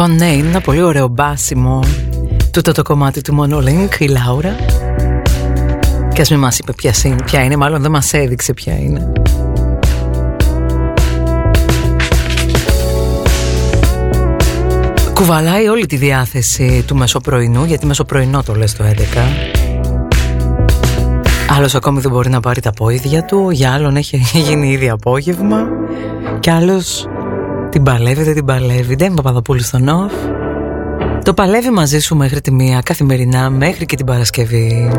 λοιπόν, ναι, είναι ένα πολύ ωραίο μπάσιμο τούτο το κομμάτι του Monolink, η Λάουρα. Και ας μην μας είπε ποια είναι, ποια είναι, μάλλον δεν μας έδειξε ποια είναι. Κουβαλάει όλη τη διάθεση του μεσοπρωινού, γιατί μεσοπρωινό το λες το 11. Άλλος ακόμη δεν μπορεί να πάρει τα πόδια του, για άλλον έχει γίνει ήδη απόγευμα και άλλος την παλεύει, δεν την παλεύει. Δεν Παπαδοπούλου στο νοφ. Το παλεύει μαζί σου μέχρι τη μία καθημερινά, μέχρι και την Παρασκευή.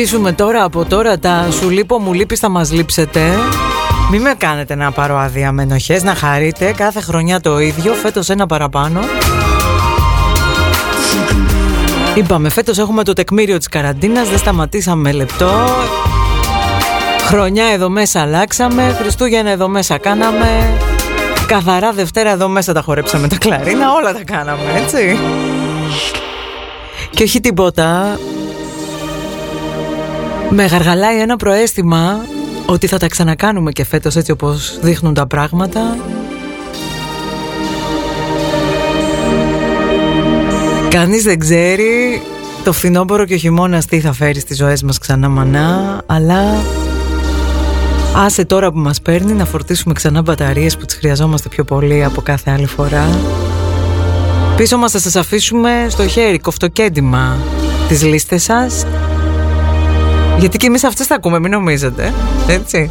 Αρχίσουμε τώρα από τώρα. Τα σου λείπω μου λείπεις θα μας λείψετε. Μην με κάνετε να πάρω άδεια με ενοχές, να χαρείτε. Κάθε χρονιά το ίδιο, φέτος ένα παραπάνω. Είπαμε φέτος έχουμε το τεκμήριο της καραντίνας, δεν σταματήσαμε λεπτό. Χρονιά εδώ μέσα αλλάξαμε, Χριστούγεννα εδώ μέσα κάναμε. Καθαρά Δευτέρα εδώ μέσα τα χορέψαμε τα κλαρίνα, όλα τα κάναμε έτσι. Και όχι τίποτα με γαργαλάει ένα προέστημα ότι θα τα ξανακάνουμε και φέτος έτσι όπως δείχνουν τα πράγματα. Κανείς δεν ξέρει το φθινόπωρο και ο χειμώνας τι θα φέρει στις ζωές μας ξανά μανά, αλλά άσε τώρα που μας παίρνει να φορτίσουμε ξανά μπαταρίες που τις χρειαζόμαστε πιο πολύ από κάθε άλλη φορά. Πίσω μας θα σας αφήσουμε στο χέρι κοφτοκέντημα τις λίστες σας γιατί και εμείς αυτές θα ακούμε, μην νομίζετε. Έτσι.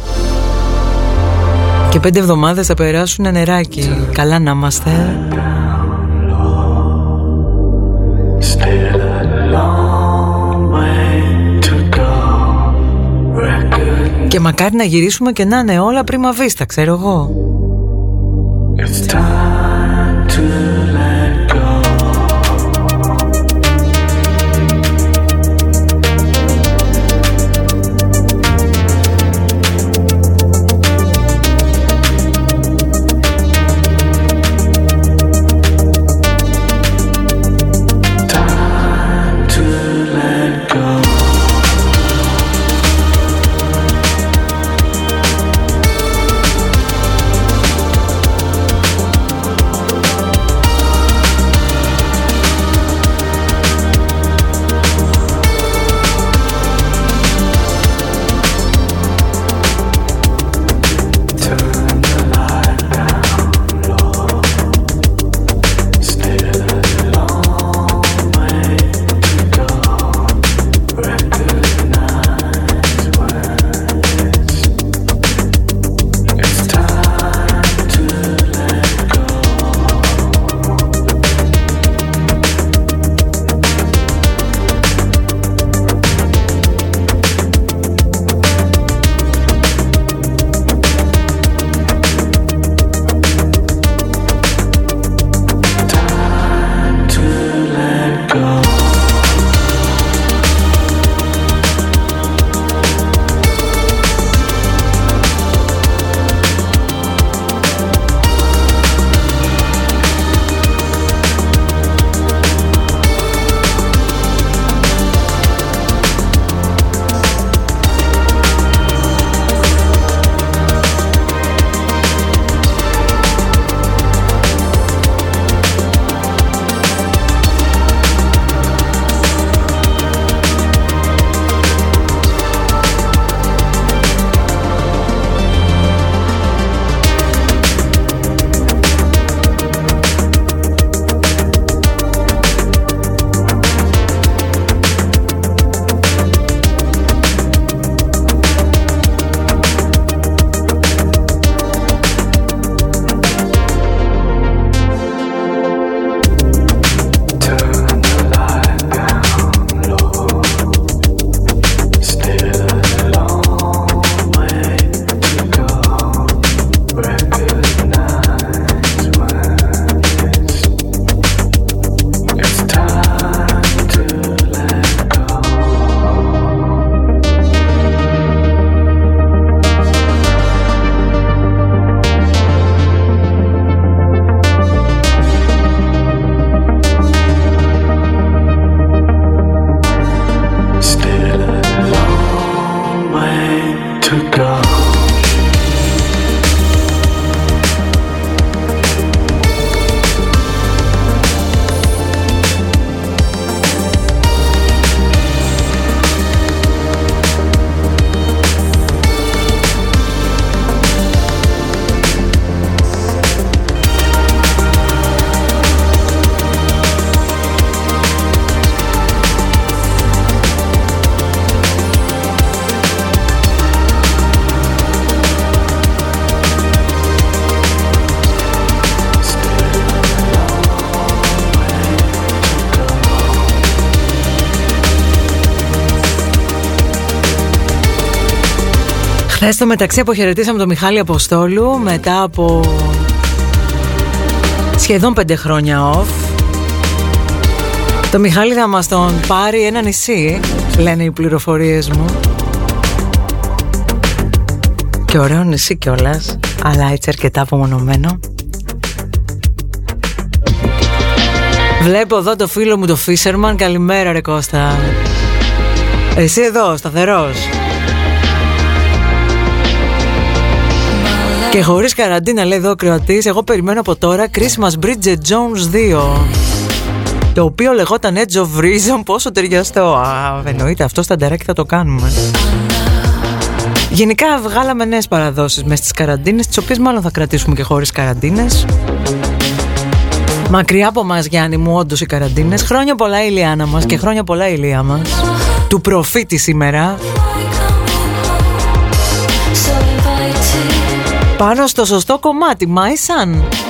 Και πέντε εβδομάδες θα περάσουν νεράκι. Καλά να είμαστε. Και μακάρι να γυρίσουμε και να είναι όλα πρίμα βίστα, ξέρω εγώ. Χθες στο μεταξύ αποχαιρετήσαμε τον Μιχάλη Αποστόλου μετά από σχεδόν πέντε χρόνια off. Το Μιχάλη θα μας τον πάρει ένα νησί, λένε οι πληροφορίες μου. Και ωραίο νησί κιόλας, αλλά έτσι αρκετά απομονωμένο. Βλέπω εδώ το φίλο μου το Φίσερμαν, καλημέρα ρε Κώστα. Εσύ εδώ, σταθερός. Και χωρίς καραντίνα λέει εδώ ο Κρεωτής Εγώ περιμένω από τώρα Christmas Bridget Jones 2 Το οποίο λεγόταν Edge of Reason Πόσο ταιριαστό. Α, εννοείται αυτό στα ντεράκι θα το κάνουμε. Γενικά βγάλαμε νέες παραδόσεις Μες στις καραντίνες Τις οποίες μάλλον θα κρατήσουμε και χωρίς καραντίνες. Μακριά από μας Γιάννη μου όντως οι καραντίνες. Χρόνια πολλά η Ηλιάνα μας Και χρόνια πολλά η Ηλία μας. Του προφήτη σήμερα Πάνω στο σωστό κομμάτι, My Son.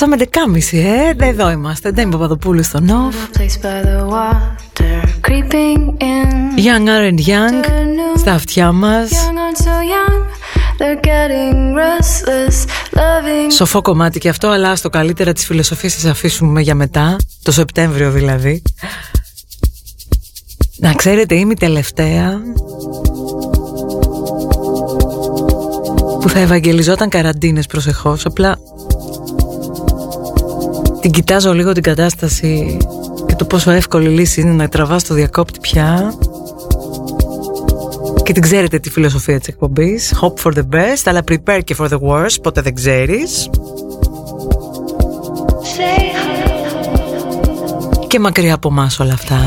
Φτάσαμε 11.30, ε. Εδώ είμαστε. Δεν είμαι Παπαδοπούλου στο Νοφ. Young and Young στα αυτιά μας. Σοφό κομμάτι και αυτό, αλλά στο καλύτερα της φιλοσοφίας της αφήσουμε για μετά, το Σεπτέμβριο δηλαδή. Να ξέρετε, είμαι η τελευταία που θα ευαγγελιζόταν καραντίνες προσεχώς, απλά την κοιτάζω λίγο την κατάσταση και το πόσο εύκολη λύση είναι να τραβάς το διακόπτη πια. Και την ξέρετε τη φιλοσοφία της εκπομπής. Hope for the best αλλά prepare και for the worst ποτέ δεν ξέρεις. Και μακριά από εμάς όλα αυτά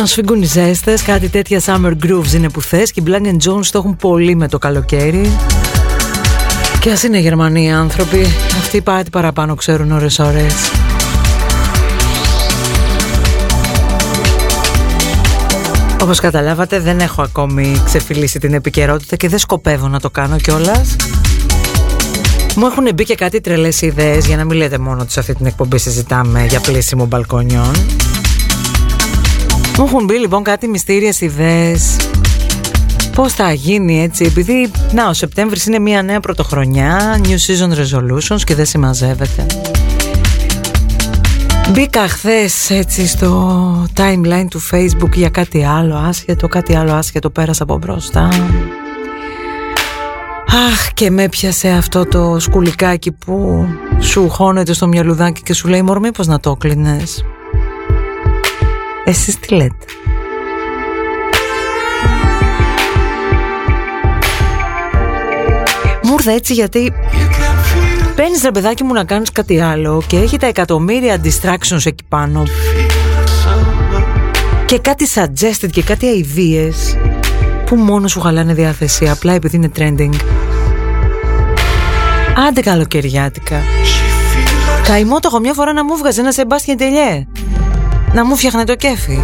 Όταν σφίγγουν οι ζέστες, κάτι τέτοια summer grooves είναι που θες και οι Blank Jones το έχουν πολύ με το καλοκαίρι. Και ας είναι Γερμανοί οι άνθρωποι, αυτοί πάτη παραπάνω ξέρουν ώρες ώρες. Όπως καταλάβατε δεν έχω ακόμη ξεφυλίσει την επικαιρότητα και δεν σκοπεύω να το κάνω κιόλας. Μου έχουν μπει και κάτι τρελές ιδέες για να μην λέτε μόνο ότι σε αυτή την εκπομπή συζητάμε για πλήσιμο μπαλκονιών. Μου έχουν μπει λοιπόν κάτι μυστήριες ιδέες Πώς θα γίνει έτσι Επειδή να ο Σεπτέμβρης είναι μια νέα πρωτοχρονιά New Season Resolutions Και δεν συμμαζεύεται Μπήκα χθες έτσι στο timeline του facebook για κάτι άλλο άσχετο, κάτι άλλο άσχετο πέρασα από μπροστά. Αχ και με πιάσε αυτό το σκουλικάκι που σου χώνεται στο μυαλουδάκι και σου λέει μωρ μήπως να το κλείνες. Εσείς τι λέτε; Μου ήρθε έτσι γιατί Παίρνεις ρε παιδάκι μου να κάνεις κάτι άλλο και έχει τα εκατομμύρια distractions εκεί πάνω. Και κάτι suggested και κάτι ideas που μόνο σου χαλάνε διάθεση απλά επειδή είναι trending. Άντε καλοκαιριάτικα. Καημό το έχω μια φορά να μου βγάζει ένα Σεμπάστιαν τελειέ. Να μου φτιάχνε το κέφι.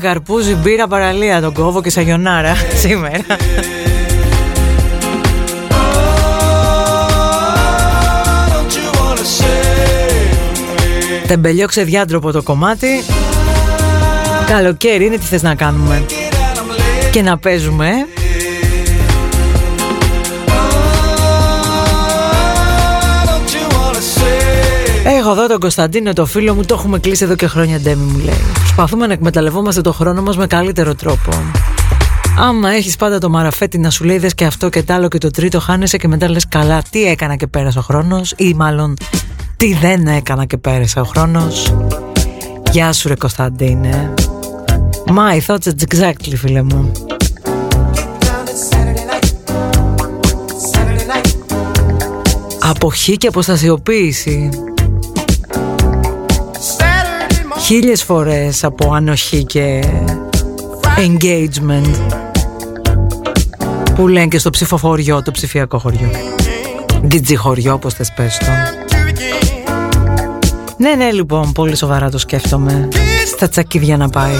Καρπούζι μπύρα παραλία. Τον κόβω και σαγιονάρα σήμερα. Τεμπελιό ξεδιάντροπο το κομμάτι. Καλοκαίρι είναι τι θες να κάνουμε; Και να παίζουμε Έχω εδώ τον Κωνσταντίνο, το φίλο μου, το έχουμε κλείσει εδώ και χρόνια ντέμι μου λέει. Προσπαθούμε να εκμεταλλευόμαστε το χρόνο μας με καλύτερο τρόπο. Άμα έχεις πάντα το μαραφέτη να σου λέει δες και αυτό και τ' άλλο και το τρίτο χάνεσαι και μετά λες καλά τι έκανα και πέρασε ο χρόνος ή μάλλον τι δεν έκανα και πέρασε ο χρόνος. Γεια σου ρε Κωνσταντίνε. My thoughts exactly φίλε μου. Αποχή και αποστασιοποίηση χίλιες φορές από ανοχή και engagement που λένε και στο ψηφοφοριό, το ψηφιακό χωριό. DJ χωριό, όπως θες πες το. Ναι, ναι, λοιπόν, πολύ σοβαρά το σκέφτομαι. Στα τσακίδια να πάει.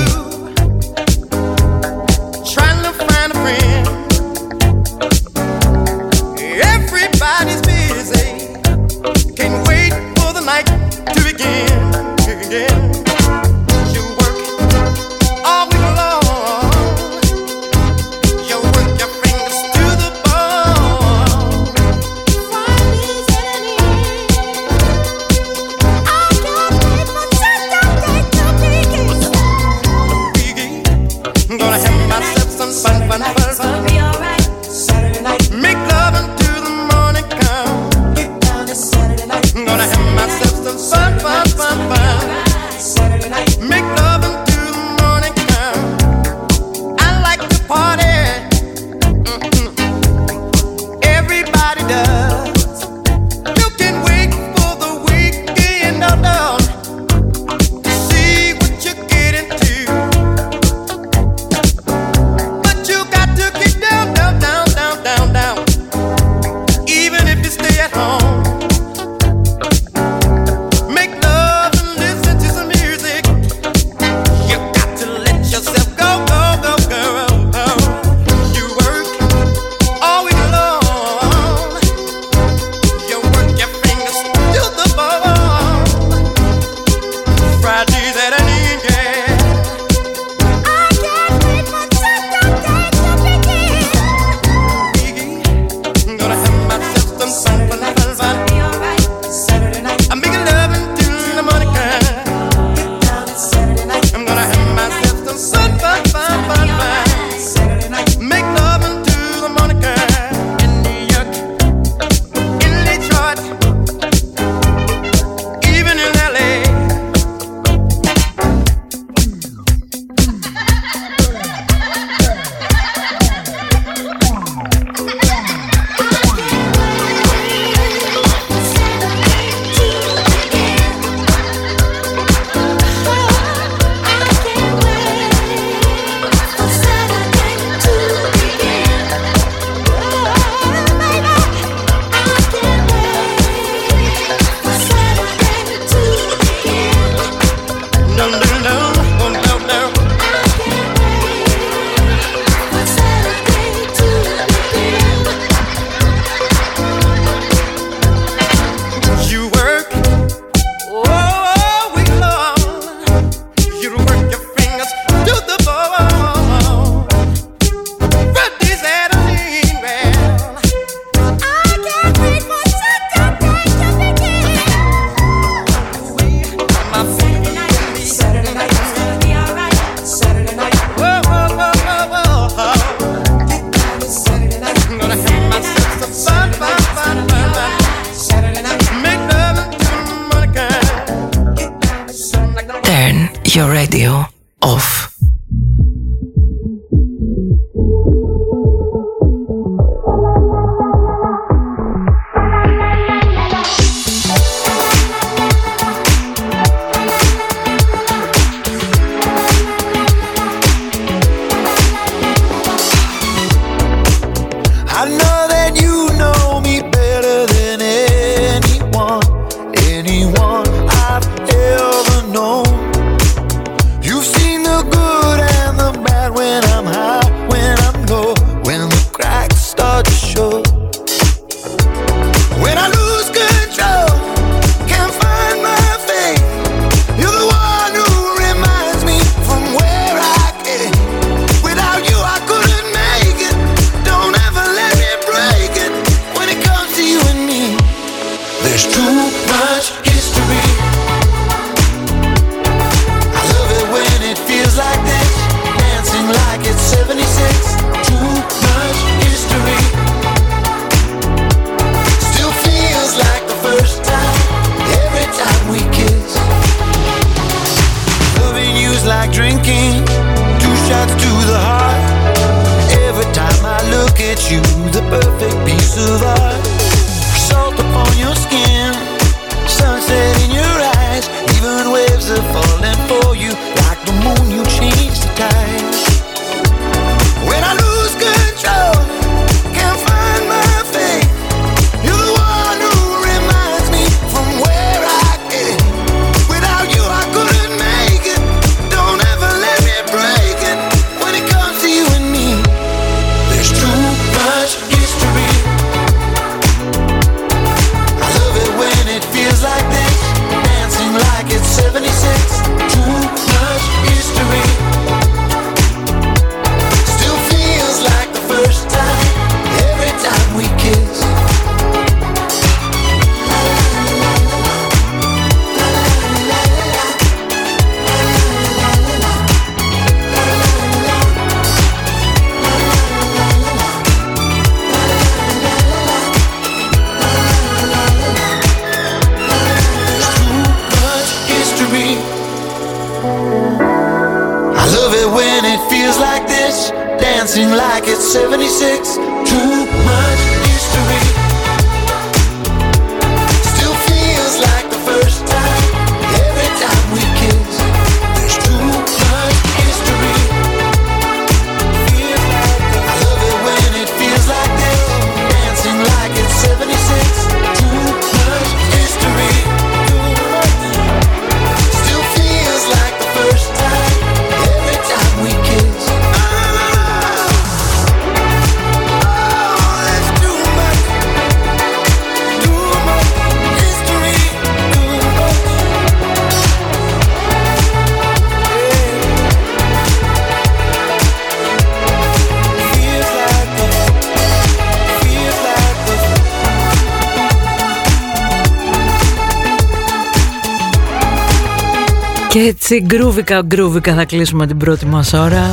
Και έτσι γκρούβικα γκρούβικα θα κλείσουμε την πρώτη μας ώρα.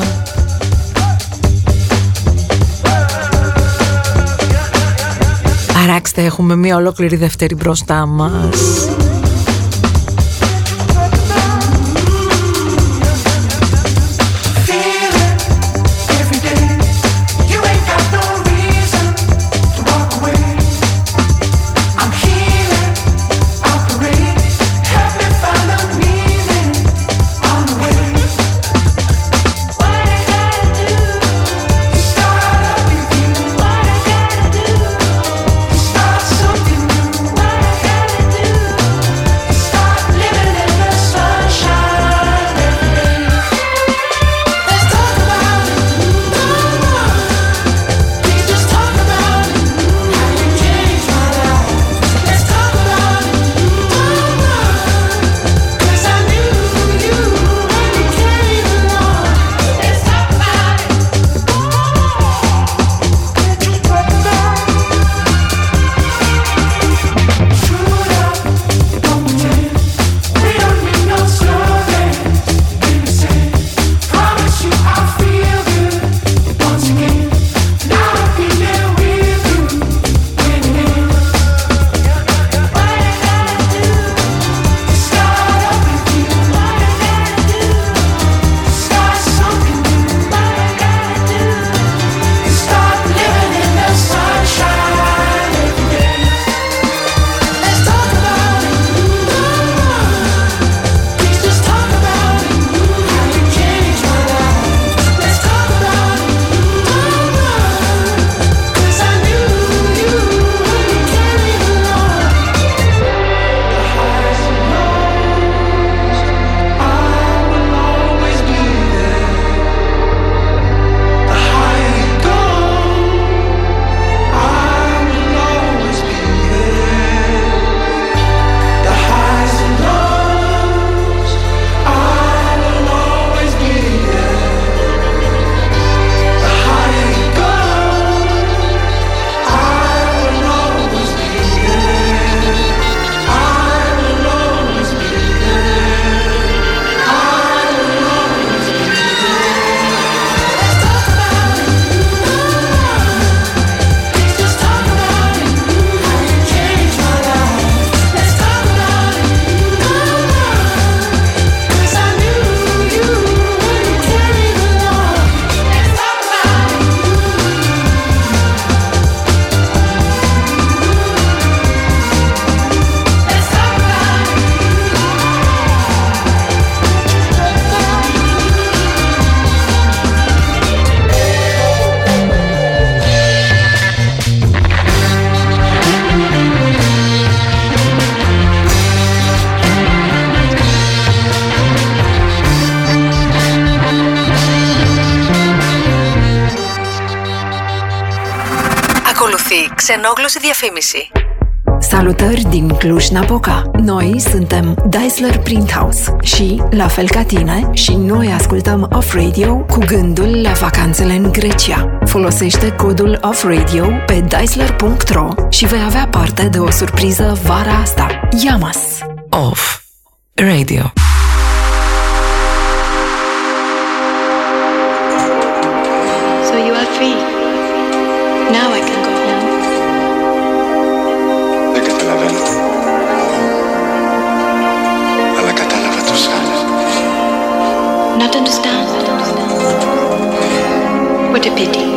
Αράξτε έχουμε μία ολόκληρη δεύτερη μπροστά μας ξενόγλωση διαφήμιση. Salutări din Cluj-Napoca! Noi suntem Daisler Printhouse și, la fel ca tine, și noi ascultăm Off Radio cu gândul la vacanțele în Grecia. Folosește codul Off Radio pe daisler.ro și vei avea parte de o surpriză vara asta. Yamas! Off Radio. Not understand. What a pity.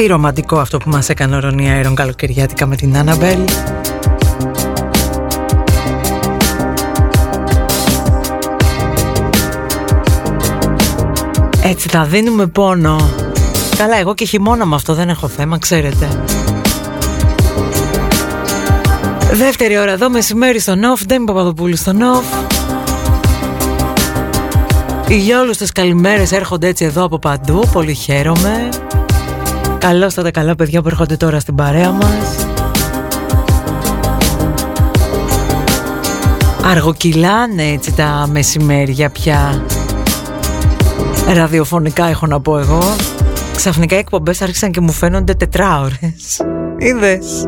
Βαθύ ρομαντικό αυτό που μας έκανε ο Ρονία Αέρον καλοκαιριάτικα με την Άναμπελ. Έτσι θα δίνουμε πόνο. Καλά, εγώ και χειμώνα με αυτό δεν έχω θέμα, ξέρετε. Δεύτερη ώρα εδώ, μεσημέρι στο Νοφ, Ντέμι Παπαδοπούλου στο Νοφ. Οι γιόλουστες καλημέρες έρχονται έτσι εδώ από παντού, πολύ χαίρομαι. Καλώς τα καλά παιδιά που έρχονται τώρα στην παρέα μας. Αργοκυλάνε έτσι τα μεσημέρια πια. Ραδιοφωνικά έχω να πω εγώ. Ξαφνικά οι εκπομπές άρχισαν και μου φαίνονται τετράωρες. Είδες.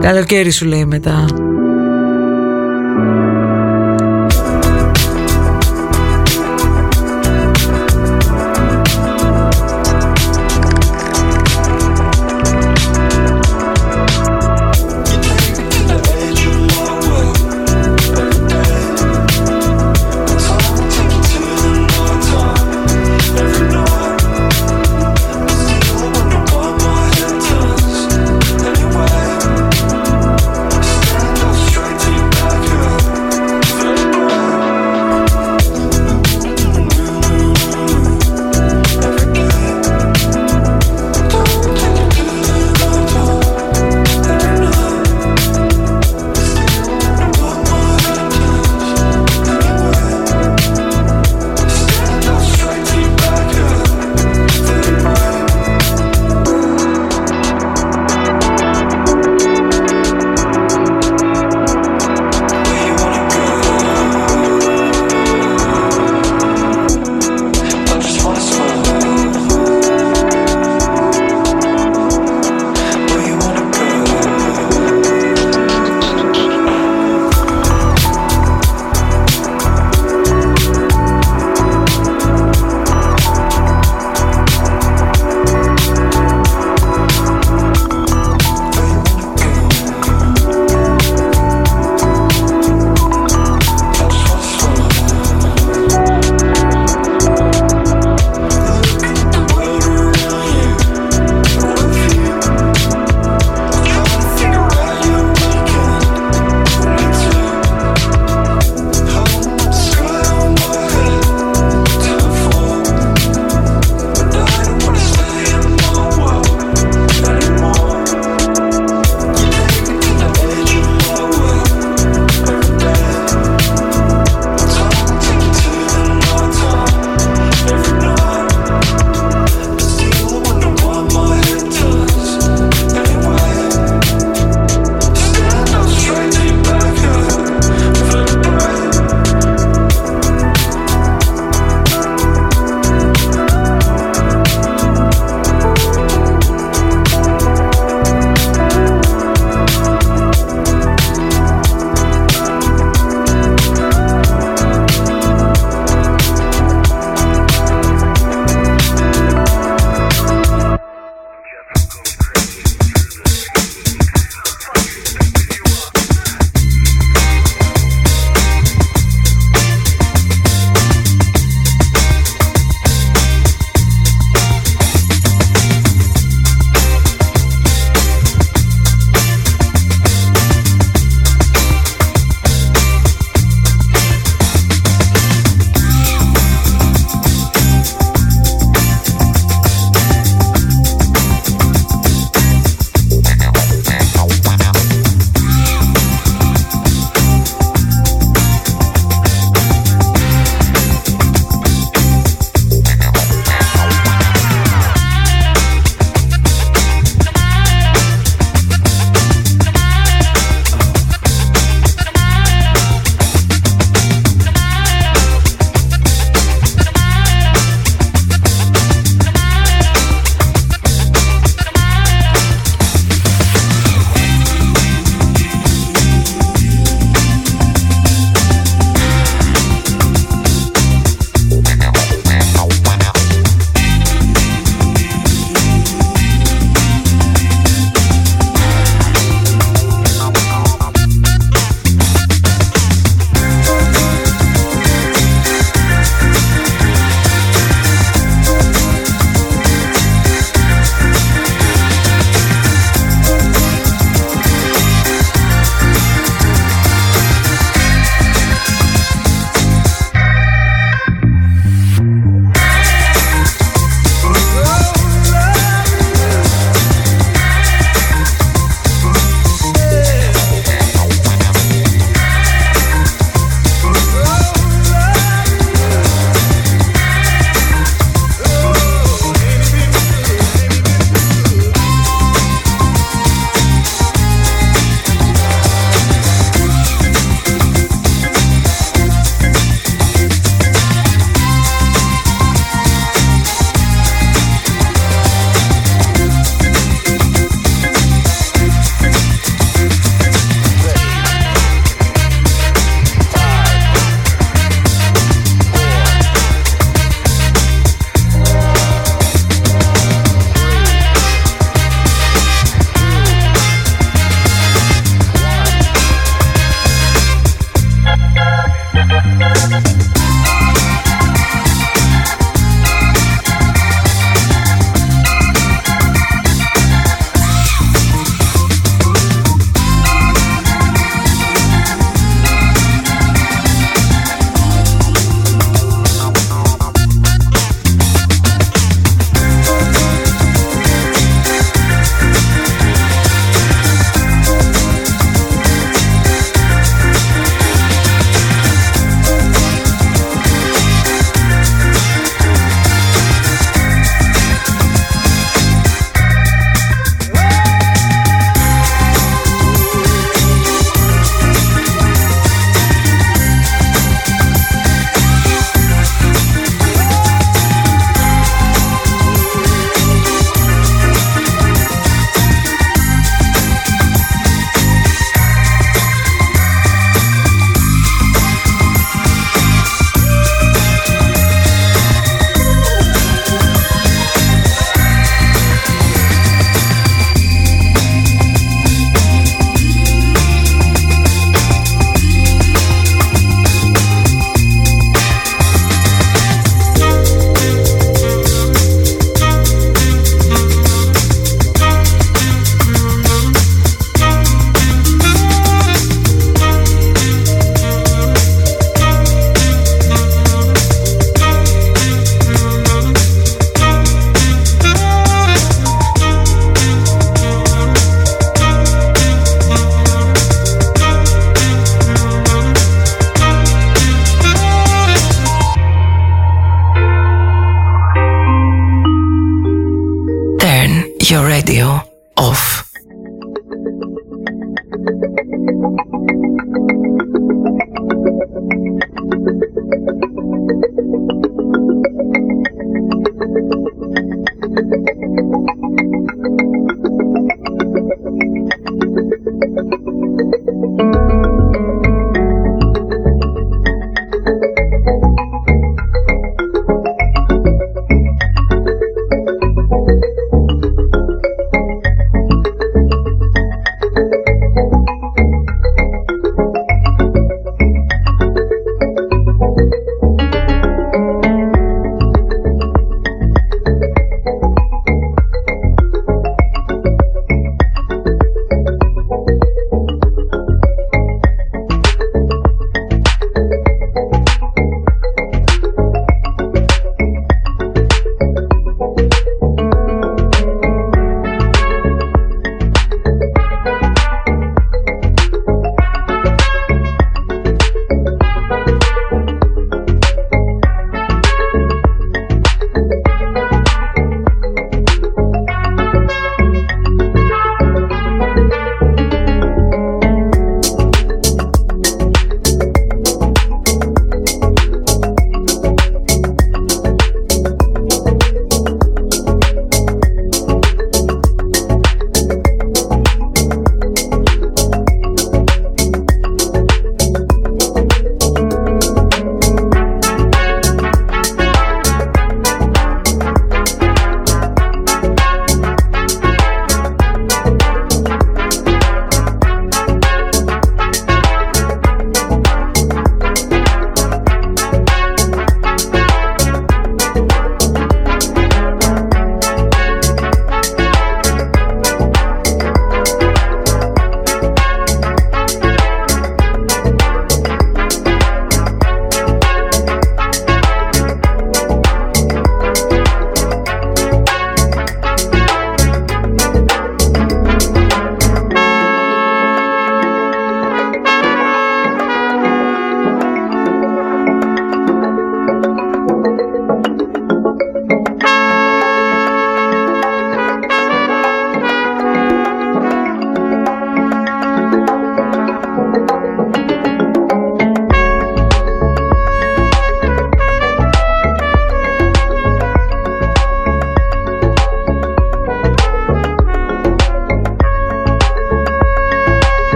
Καλοκαίρι σου λέει μετά.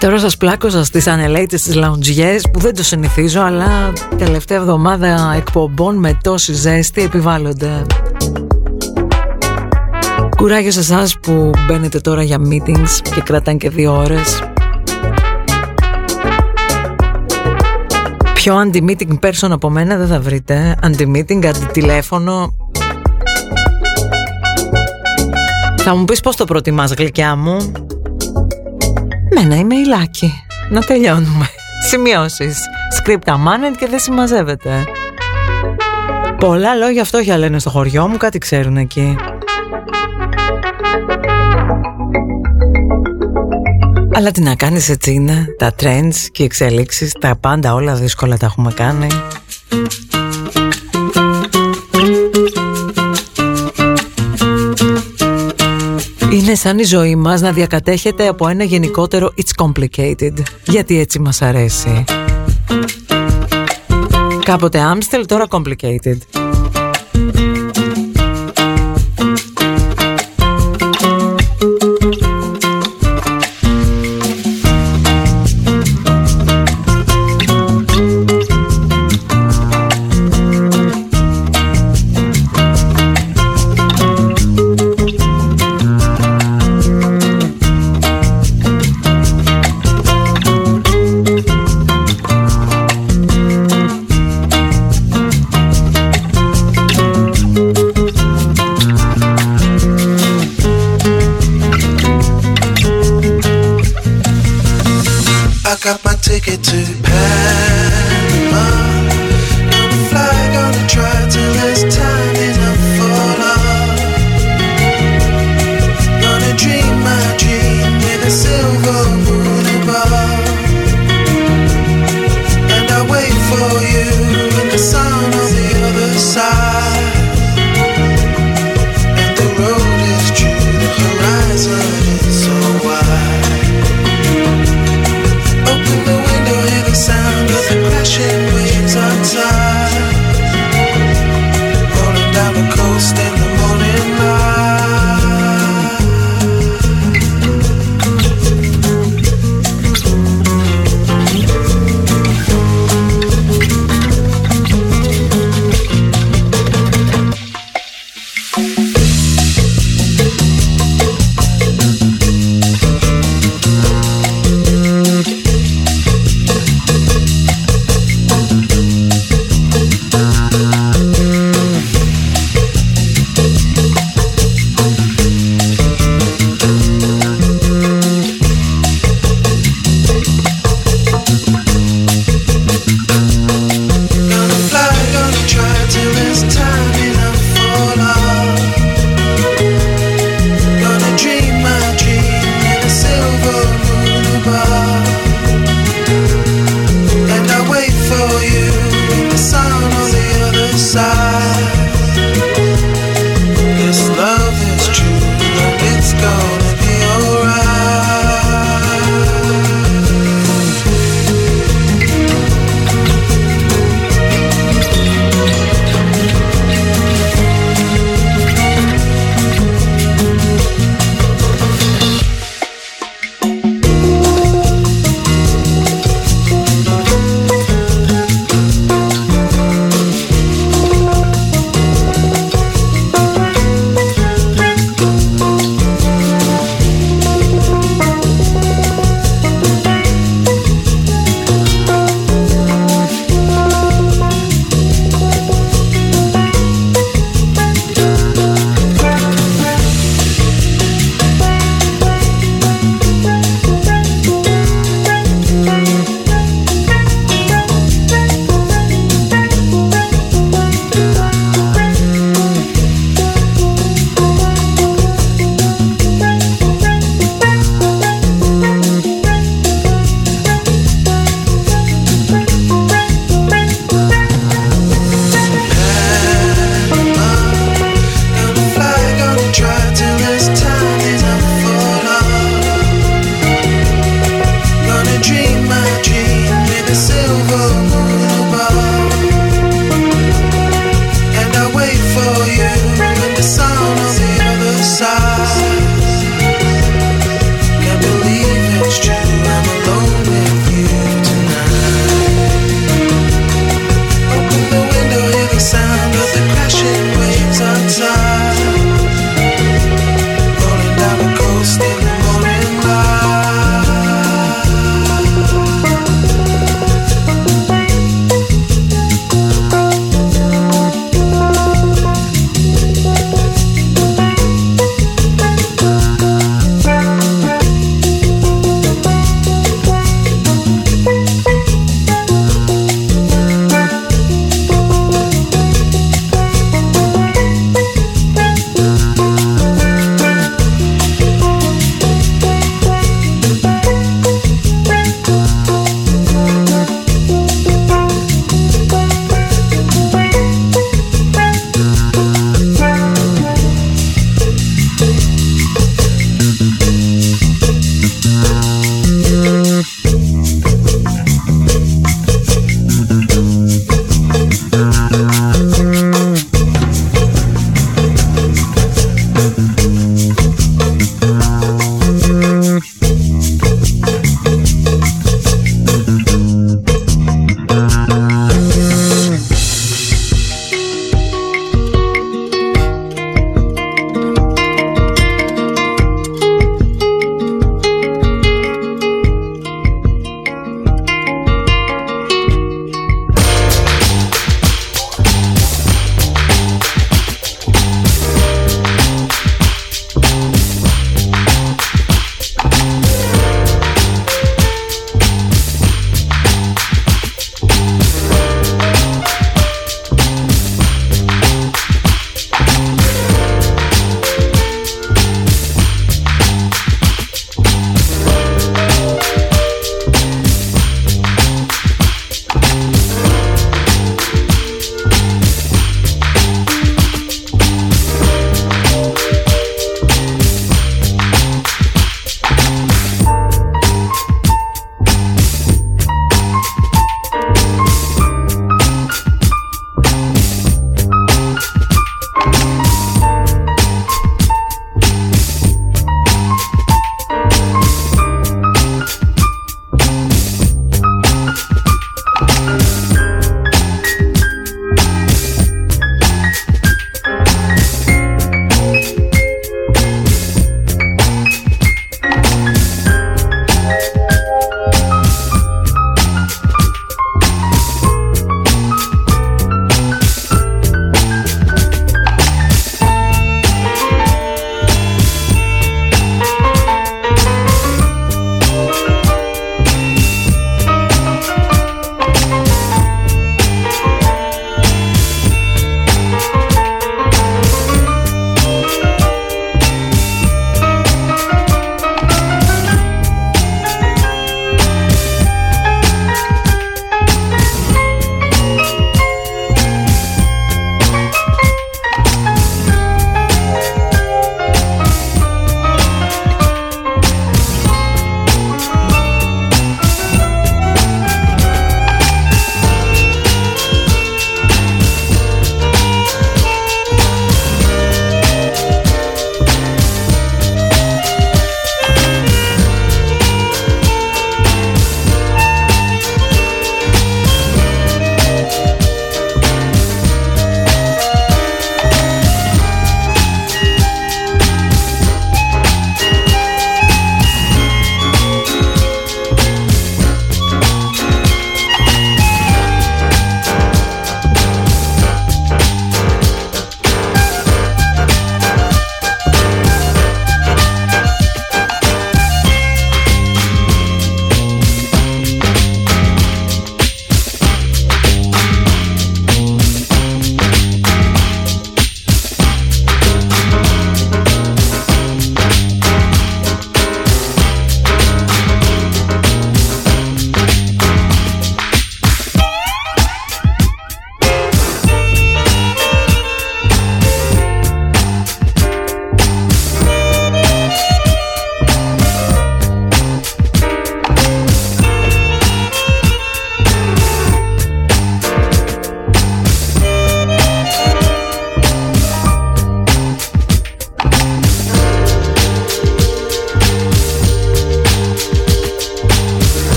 Τώρα σας πλάκωσα στις ανελαίτες στις λαουντζιές που δεν το συνηθίζω αλλά τελευταία εβδομάδα εκπομπών με τόση ζέστη επιβάλλονται. Κουράγιο σε εσάς που μπαίνετε τώρα για meetings και κρατάνε και δύο ώρες. Πιο anti-meeting person από μένα δεν θα βρείτε. Anti-meeting, αντι-τηλέφωνο. Θα μου πεις πώς το προτιμάς γλυκιά μου; Μένα είμαι ηλάκι. Να τελειώνουμε. Σημειώσεις. Σκρίπτα μάνετ και δεν συμμαζεύεται. Πολλά λόγια φτώχεια λένε στο χωριό μου, κάτι ξέρουν εκεί. Αλλά τι να κάνεις έτσι είναι, τα trends και οι εξελίξεις, τα πάντα όλα δύσκολα τα έχουμε κάνει. Είναι σαν η ζωή μας να διακατέχεται από ένα γενικότερο It's complicated, γιατί έτσι μας αρέσει. Κάποτε Amstel, τώρα complicated.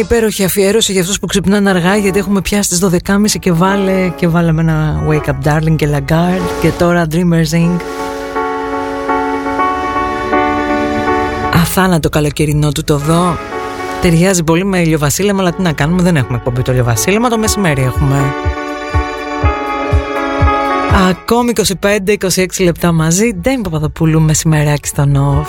Υπέροχη αφιέρωση για αυτούς που ξυπνάνε αργά γιατί έχουμε πιάσει τις 12.30 και βάλε και βάλαμε ένα Wake Up Darling και Lagarde και τώρα Dreamers Inc. Αθάνατο καλοκαιρινό του το δω. Ταιριάζει πολύ με ηλιοβασίλεμα, αλλά τι να κάνουμε, δεν έχουμε εκπομπή το ηλιοβασίλεμα, το μεσημέρι έχουμε. Ακόμη 25-26 λεπτά μαζί, δεν Παπαδοπούλου μεσημεράκι στο νοφ.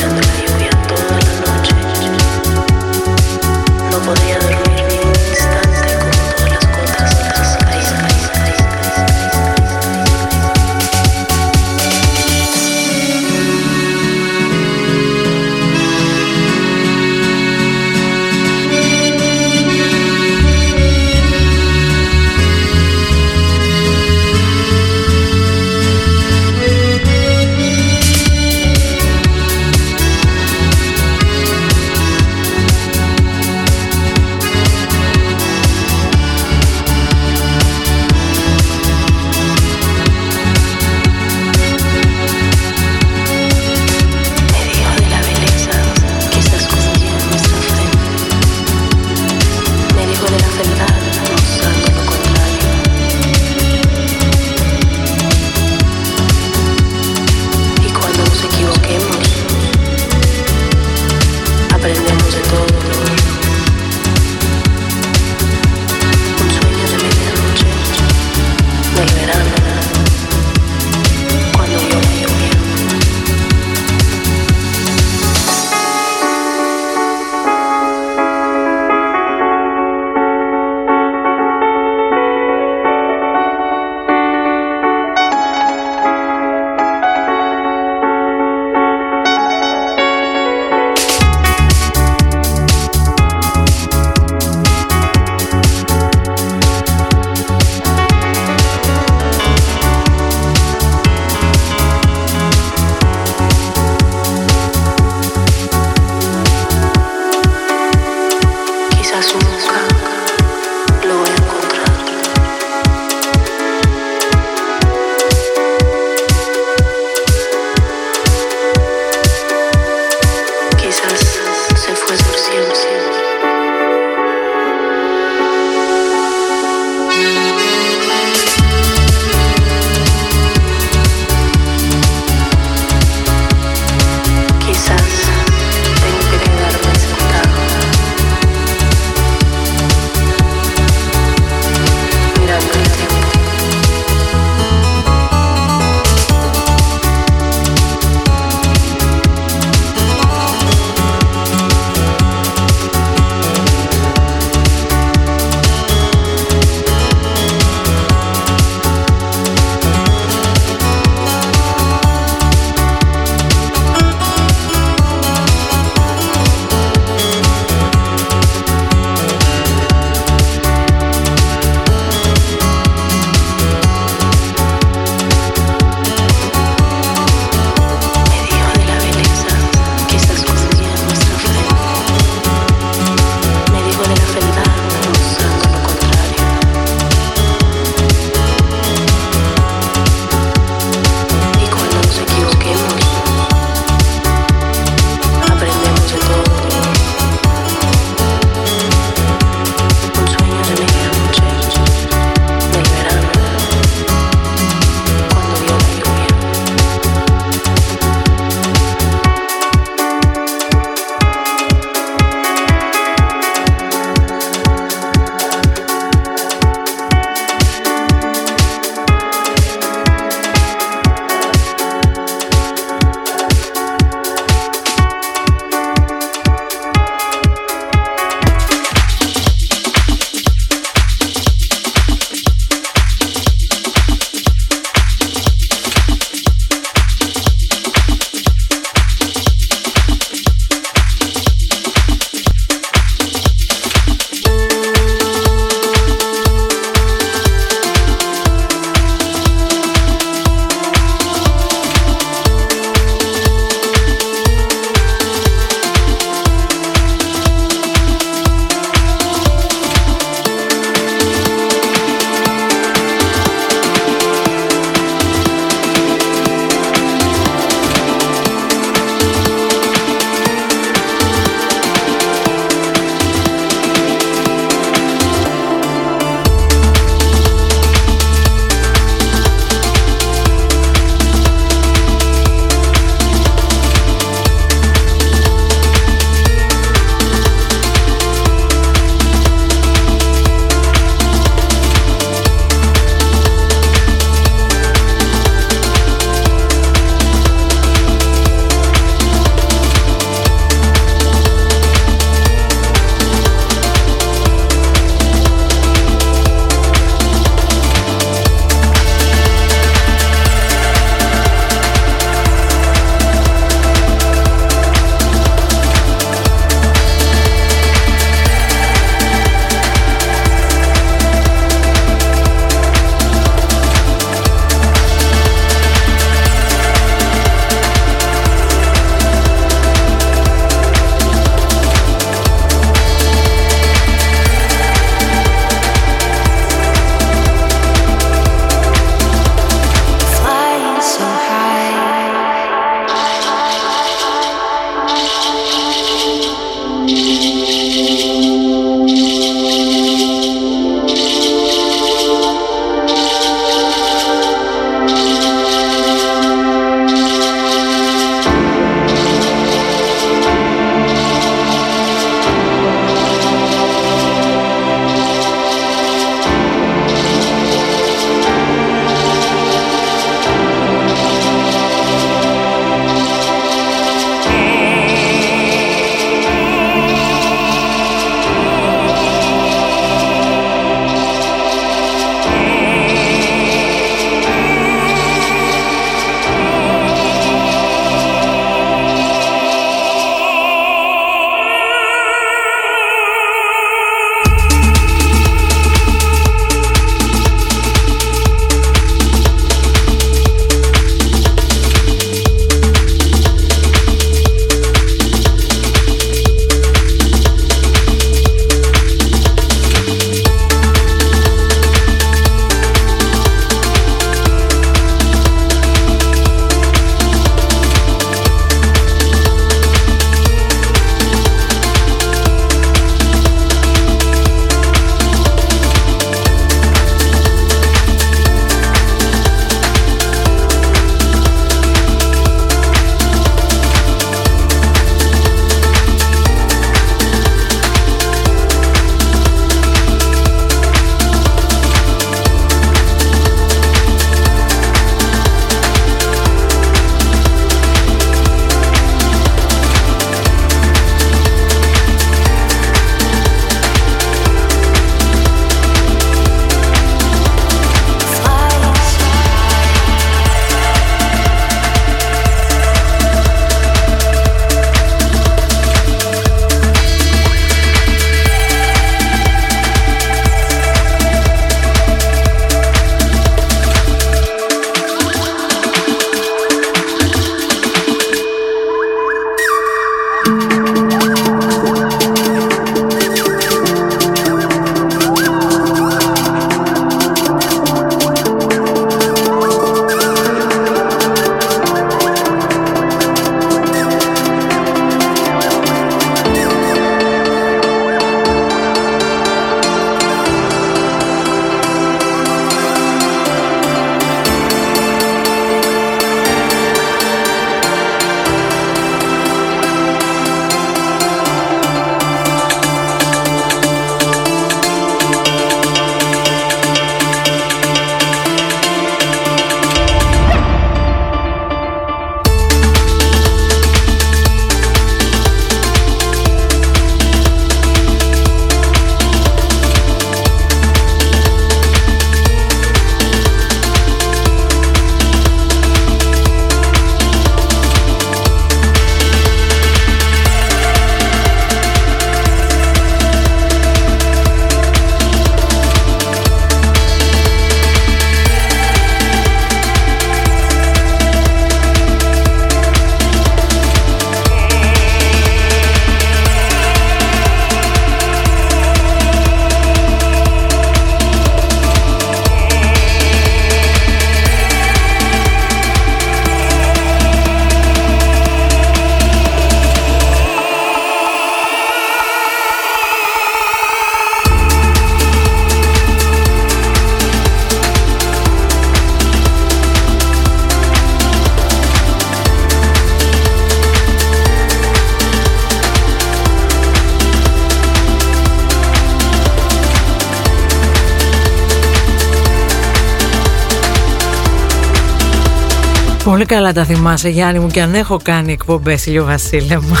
Πολύ καλά τα θυμάσαι Γιάννη μου και αν έχω κάνει εκπομπές Βασίλεμα.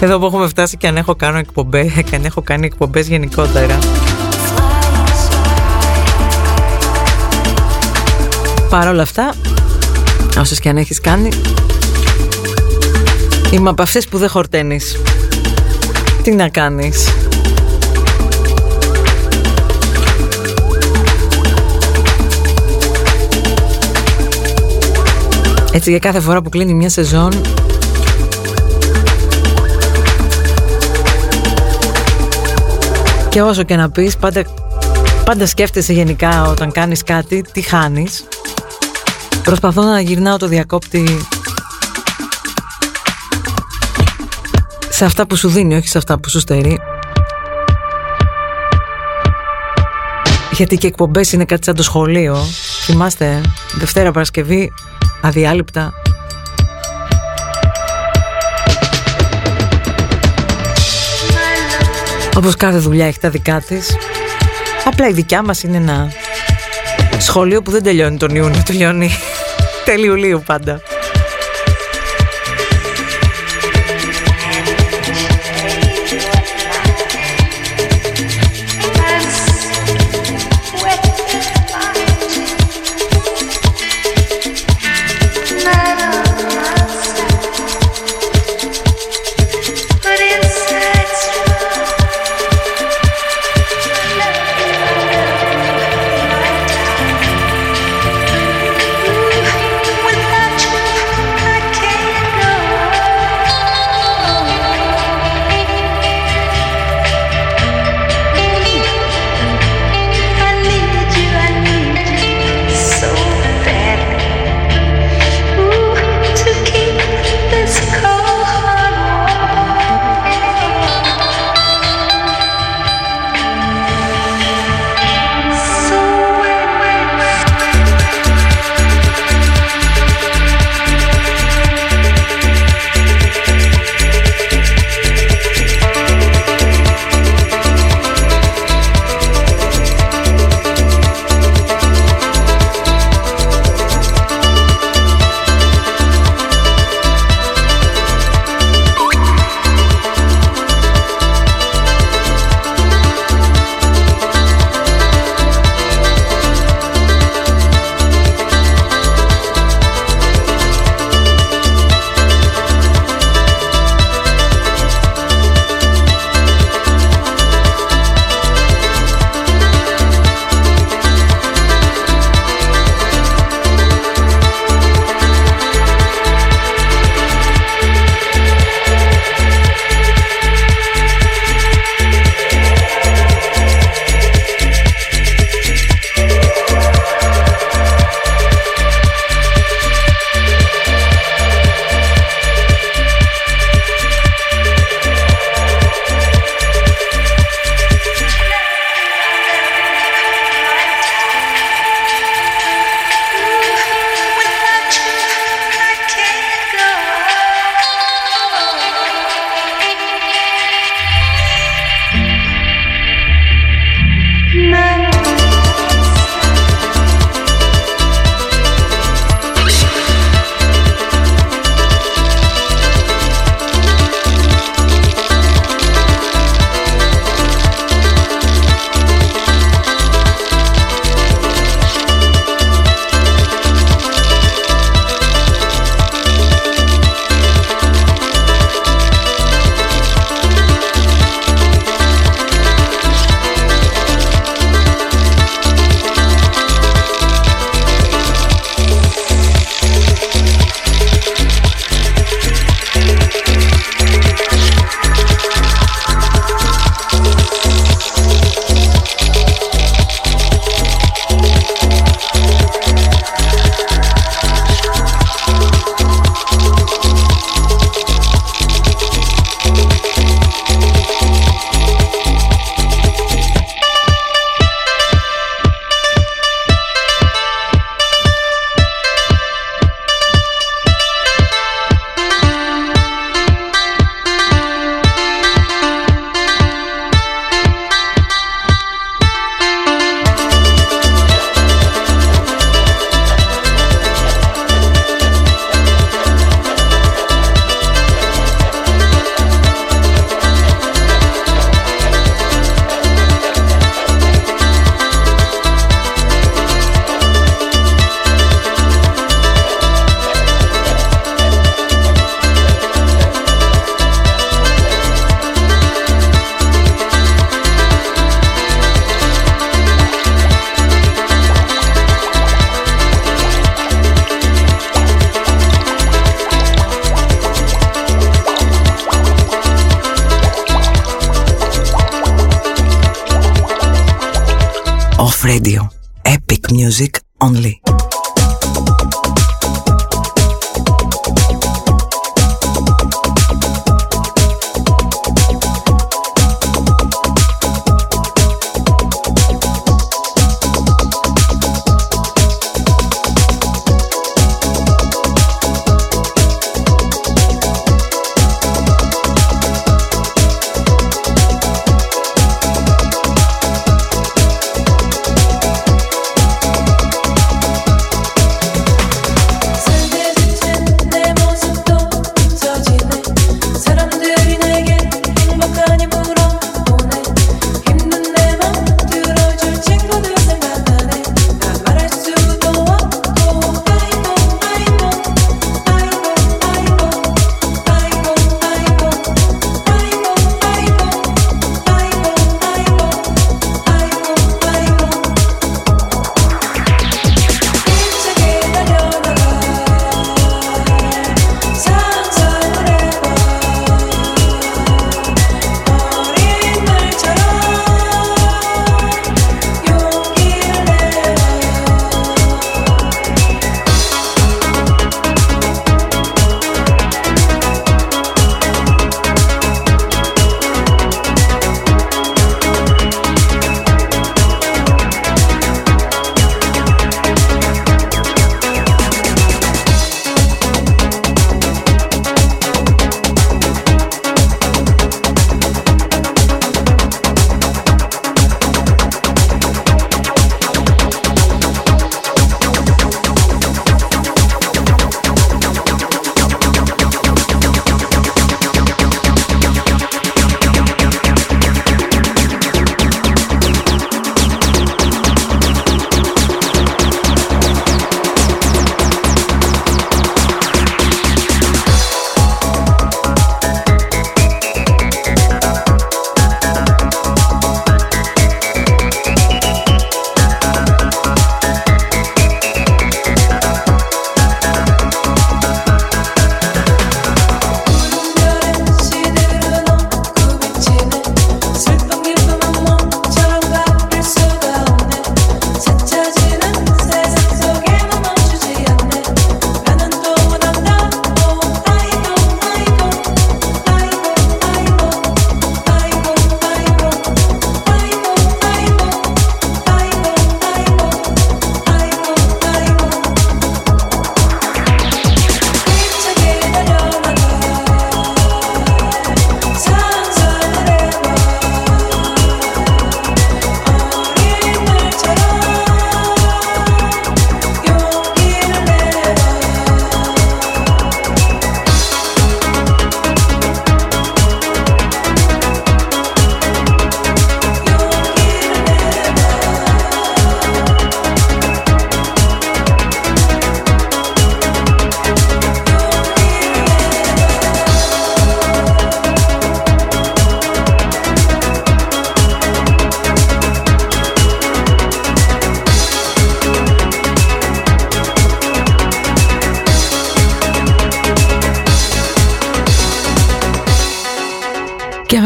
Εδώ που έχουμε φτάσει και αν έχω, κάνω εκπομπές, και αν έχω κάνει εκπομπές γενικότερα. Παρ' όλα αυτά Όσες και αν έχεις κάνει Είμαι από αυτές που δεν χορταίνεις. Τι να κάνεις Έτσι για κάθε φορά που κλείνει μια σεζόν Και όσο και να πεις πάντα, πάντα σκέφτεσαι γενικά όταν κάνεις κάτι Τι χάνεις. Προσπαθώ να γυρνάω το διακόπτη Σε αυτά που σου δίνει, όχι σε αυτά που σου στερεί. Γιατί και εκπομπές είναι κάτι σαν το σχολείο. Θυμάστε, Δευτέρα Παρασκευή αδιάλειπτα. Όπως κάθε δουλειά έχει τα δικά της Απλά η δικιά μας είναι ένα σχολείο που δεν τελειώνει τον Ιούνιο Τελειώνει τέλη Ιουλίου πάντα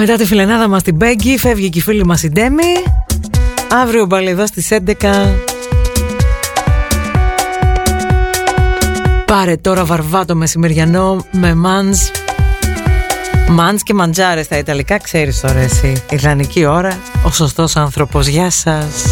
μετά τη φιλενάδα μας την Μπέγκη Φεύγει και η φίλη μας η Ντέμι. Αύριο πάλι εδώ στις 11 Πάρε τώρα βαρβάτο μεσημεριανό με μάνς Μάνς και μαντζάρες στα Ιταλικά ξέρεις τώρα εσύ. Ιδανική ώρα Ο σωστός άνθρωπος. Γεια σας